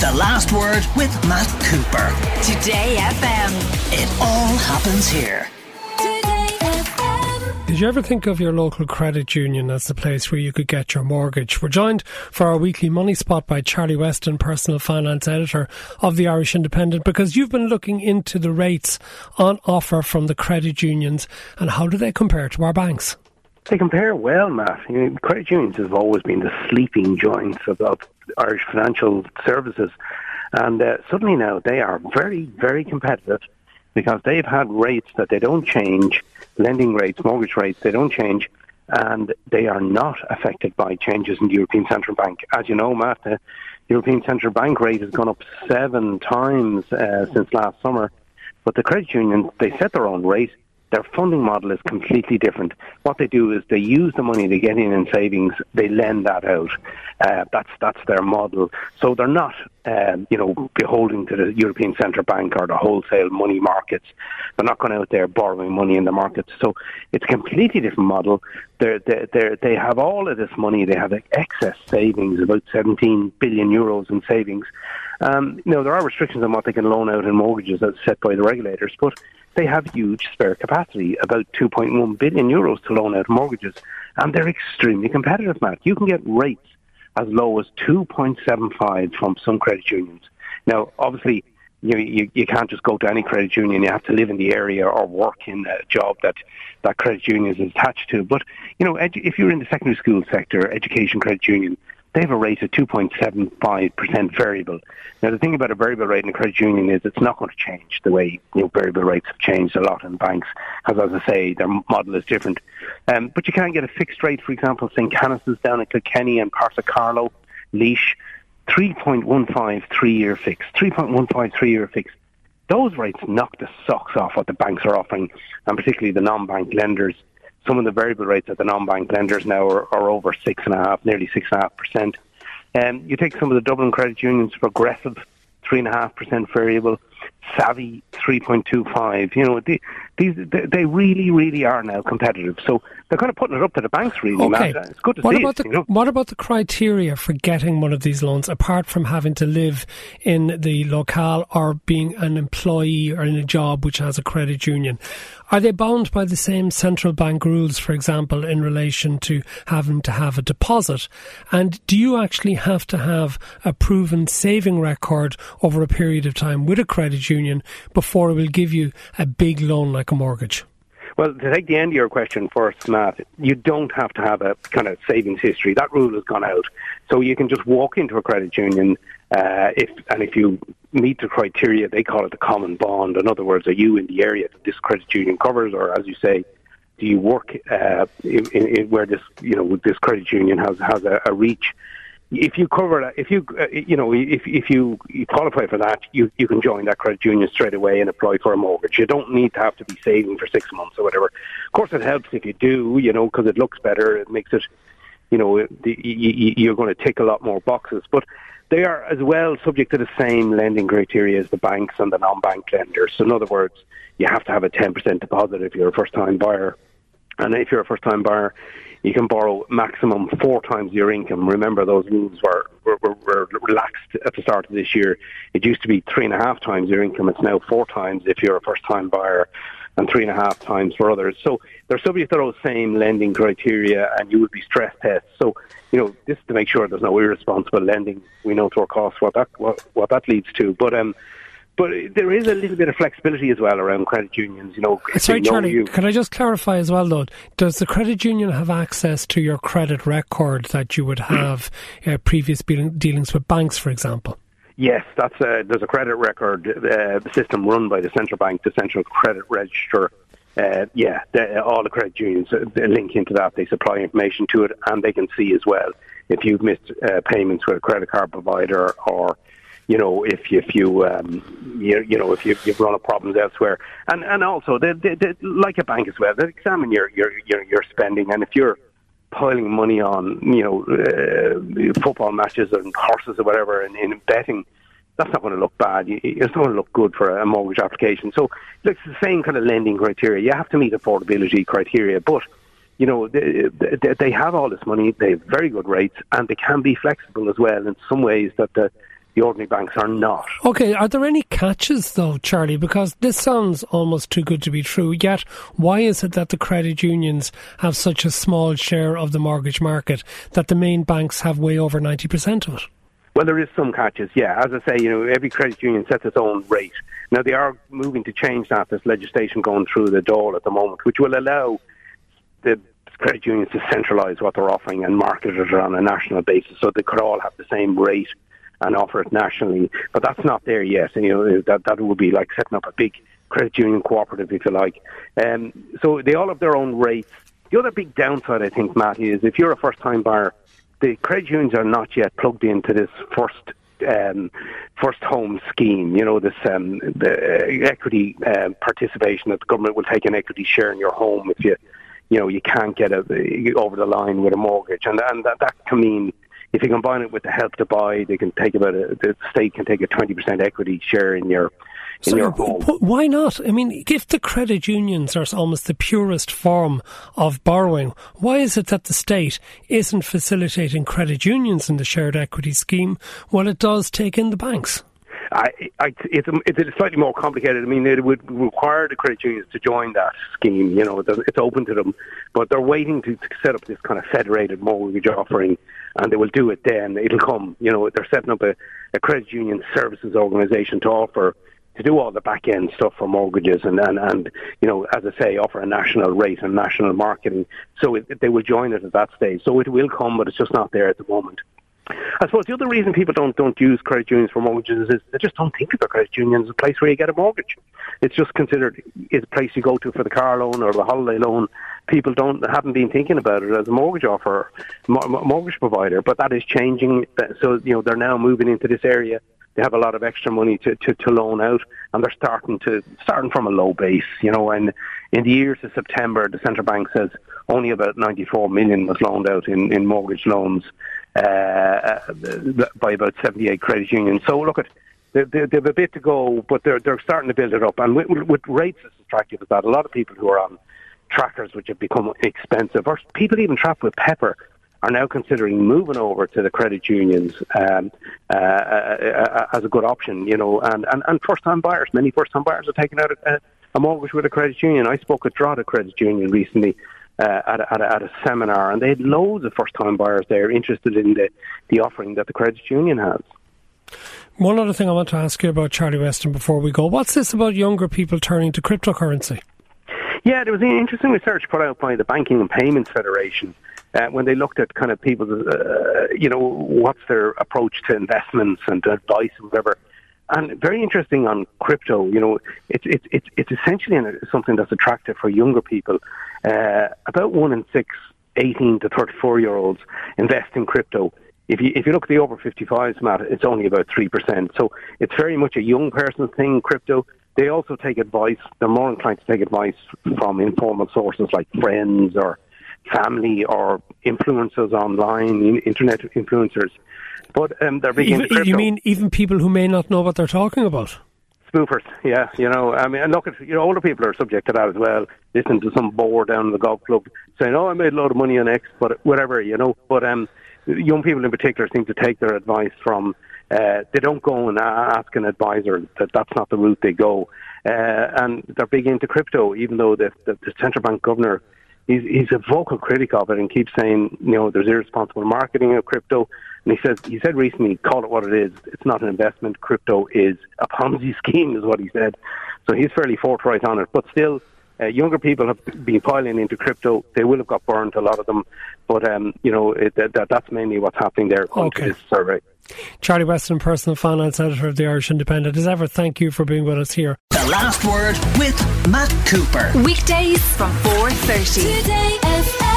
The Last Word with Matt Cooper. Today FM. It all happens here. Did you ever think of your local credit union as the place where you could get your mortgage? We're joined for our weekly money spot by Charlie Weston, personal finance editor of the Irish Independent, because you've been looking into the rates on offer from the credit unions and how do they compare to our banks? They compare well, Matt. You know, credit unions have always been the sleeping joints of, of Irish financial services, and uh, suddenly now they are very, very competitive because they've had rates that they don't change, lending rates, mortgage rates, they don't change, and they are not affected by changes in the European Central Bank. As you know, Matt, the European Central Bank rate has gone up seven times uh, since last summer, but the credit unions, they set their own rate their funding model is completely different. What they do is they use the money they get in in savings, they lend that out. Uh, that's that's their model. So they're not, um, you know, beholden to the European Central Bank or the wholesale money markets. They're not going out there borrowing money in the markets. So it's a completely different model. They're, they're, they're, they have all of this money. They have excess savings, about 17 billion euros in savings. Um, you know, there are restrictions on what they can loan out in mortgages as set by the regulators, but they have huge spare capacity, about 2.1 billion euros to loan out mortgages, and they're extremely competitive, Matt. You can get rates as low as 2.75 from some credit unions. Now, obviously, you, you, you can't just go to any credit union. You have to live in the area or work in a job that that credit union is attached to. But you know, edu- if you're in the secondary school sector, education credit union, they have a rate of 2.75% variable. Now, the thing about a variable rate in a credit union is it's not going to change the way you know, variable rates have changed a lot in banks, because as I say, their model is different. Um, but you can get a fixed rate, for example, St. Canice's down at Kilkenny and Páirc Carlow, Laois, 3.15 three-year fix, 3.15 three-year fix. Those rates knock the socks off what the banks are offering, and particularly the non-bank lenders some of the variable rates at the non-bank lenders now are, are over six and a half, nearly six and a half percent. Um, you take some of the Dublin credit unions, progressive, three and a half percent variable, Savvi, three point two five. You know, they, these they really, really are now competitive. So they're kind of putting it up to the banks, really. Okay. Matt. It's good to what see about it, the you know? what about the criteria for getting one of these loans, apart from having to live in the locale or being an employee or in a job which has a credit union? Are they bound by the same central bank rules, for example, in relation to having to have a deposit? And do you actually have to have a proven saving record over a period of time with a credit union before it will give you a big loan like a mortgage? Well, to take the end of your question first, Matt, you don't have to have a kind of savings history. That rule has gone out. So you can just walk into a credit union uh, if and if you meet the criteria, they call it the common bond. In other words, are you in the area that this credit union covers, or as you say, do you work uh, in, in, where this you know this credit union has has a, a reach? If you cover that, if you uh, you know if if you, you qualify for that, you you can join that credit union straight away and apply for a mortgage. You don't need to have to be saving for six months or whatever. Of course, it helps if you do, you know, because it looks better. It makes it, you know, you're going to tick a lot more boxes, but they are as well subject to the same lending criteria as the banks and the non-bank lenders. So in other words, you have to have a 10% deposit if you're a first-time buyer. And if you're a first-time buyer, you can borrow maximum four times your income. Remember, those rules were, were, were, relaxed at the start of this year. It used to be three and a half times your income. It's now four times if you're a first-time buyer and three and a half times for others. So they're subject to those same lending criteria, and you would be stress tests. So you know this to make sure there's no irresponsible lending. We know to our cost what that what, what that leads to, but um. But there is a little bit of flexibility as well around credit unions. You know, if Sorry, Charlie, you, can I just clarify as well, though? Does the credit union have access to your credit record that you would have uh, previous dealings with banks, for example? Yes, that's a, there's a credit record uh, system run by the central bank, the central credit register. Uh, yeah, the, all the credit unions uh, link into that. They supply information to it, and they can see as well if you've missed uh, payments with a credit card provider, or you know if if you um, you, you know if you, you've run into problems elsewhere, and and also they, they, they, like a bank as well, they examine your your your, your spending, and if you're piling money on, you know, uh, football matches and horses or whatever, and in betting, that's not going to look bad. It's not going to look good for a mortgage application. So it's the same kind of lending criteria. You have to meet affordability criteria, but you know they, they have all this money. They have very good rates, and they can be flexible as well in some ways that the the ordinary banks are not. Okay, are there any catches though, Charlie? Because this sounds almost too good to be true. Yet, why is it that the credit unions have such a small share of the mortgage market that the main banks have way over 90% of it? Well, there is some catches, yeah. As I say, you know, every credit union sets its own rate. Now, they are moving to change that. There's legislation going through the door at the moment, which will allow the credit unions to centralise what they're offering and market it on a national basis so they could all have the same rate and offer it nationally. But that's not there yet. And, you know, that, that would be like setting up a big credit union cooperative, if you like. Um, so they all have their own rates. The other big downside, I think, Matt, is if you're a first time buyer, the credit unions are not yet plugged into this first um, first home scheme. You know, this um, the equity uh, participation that the government will take an equity share in your home if you, you know, you can't get a, over the line with a mortgage, and and that, that can mean if you combine it with the help to buy, they can take about a, the state can take a twenty percent equity share in your in so your home. Why not? I mean, if the credit unions are almost the purest form of borrowing, why is it that the state isn't facilitating credit unions in the shared equity scheme while it does take in the banks? I, I, it's, it's a slightly more complicated. I mean, it would require the credit unions to join that scheme. You know, it's open to them, but they're waiting to, to set up this kind of federated mortgage offering, and they will do it then. It'll come. You know, they're setting up a, a credit union services organisation to offer to do all the back end stuff for mortgages and, and, and you know, as I say, offer a national rate and national marketing. So it, they will join it at that stage. So it will come, but it's just not there at the moment. I suppose the other reason people don't don't use credit unions for mortgages is they just don't think of the credit union as a place where you get a mortgage. It's just considered it's a place you go to for the car loan or the holiday loan. People don't haven't been thinking about it as a mortgage offer, mortgage provider. But that is changing. So you know they're now moving into this area. They have a lot of extra money to, to, to loan out, and they're starting to starting from a low base. You know, and in the years to September, the central bank says only about 94 million was loaned out in, in mortgage loans by about 78 credit unions. So look at they, they, they have a bit to go, but they're they're starting to build it up. And with, with rates as attractive as that, a lot of people who are on trackers, which have become expensive, or people even trapped with pepper, are now considering moving over to the credit unions um, uh, uh, as a good option. You know, and and, and first time buyers, many first time buyers are taking out a, a mortgage with a credit union. I spoke with Drogheda Credit Union recently uh, at, a, at, a, at, a, seminar, and they had loads of first-time buyers there interested in the, the offering that the credit union has. One other thing I want to ask you about Charlie Weston before we go: What's this about younger people turning to cryptocurrency? Yeah, there was an interesting research put out by the Banking and Payments Federation uh, when they looked at kind of people's, uh, you know, what's their approach to investments and advice and whatever. And very interesting on crypto, you know, it's it's it's, it's essentially something that's attractive for younger people. Uh, about one in six 18 to 34 year olds invest in crypto. If you if you look at the over 55s, Matt, it's only about three percent. So it's very much a young person thing. Crypto. They also take advice. They're more inclined to take advice from informal sources like friends or family or influencers online, internet influencers. But um, they're big even, You mean even people who may not know what they're talking about? Spoofers, yeah, you know, I mean, and look at, you know, older people are subject to that as well. Listen to some bore down in the golf club saying, oh, I made a lot of money on X, but whatever, you know. But um, young people in particular seem to take their advice from, uh, they don't go and ask an advisor that that's not the route they go. Uh, and they're big into crypto, even though the, the, the central bank governor he's he's a vocal critic of it and keeps saying, you know, there's irresponsible marketing of crypto. And he says he said recently, call it what it is. It's not an investment. Crypto is a Ponzi scheme, is what he said. So he's fairly forthright on it. But still, uh, younger people have been piling into crypto. They will have got burned, a lot of them. But um, you know, it, that, that's mainly what's happening there. Okay. This survey. Charlie Weston, personal finance editor of the Irish Independent. As ever, thank you for being with us here. The last word with Matt Cooper. Weekdays from 4.30. Today FM.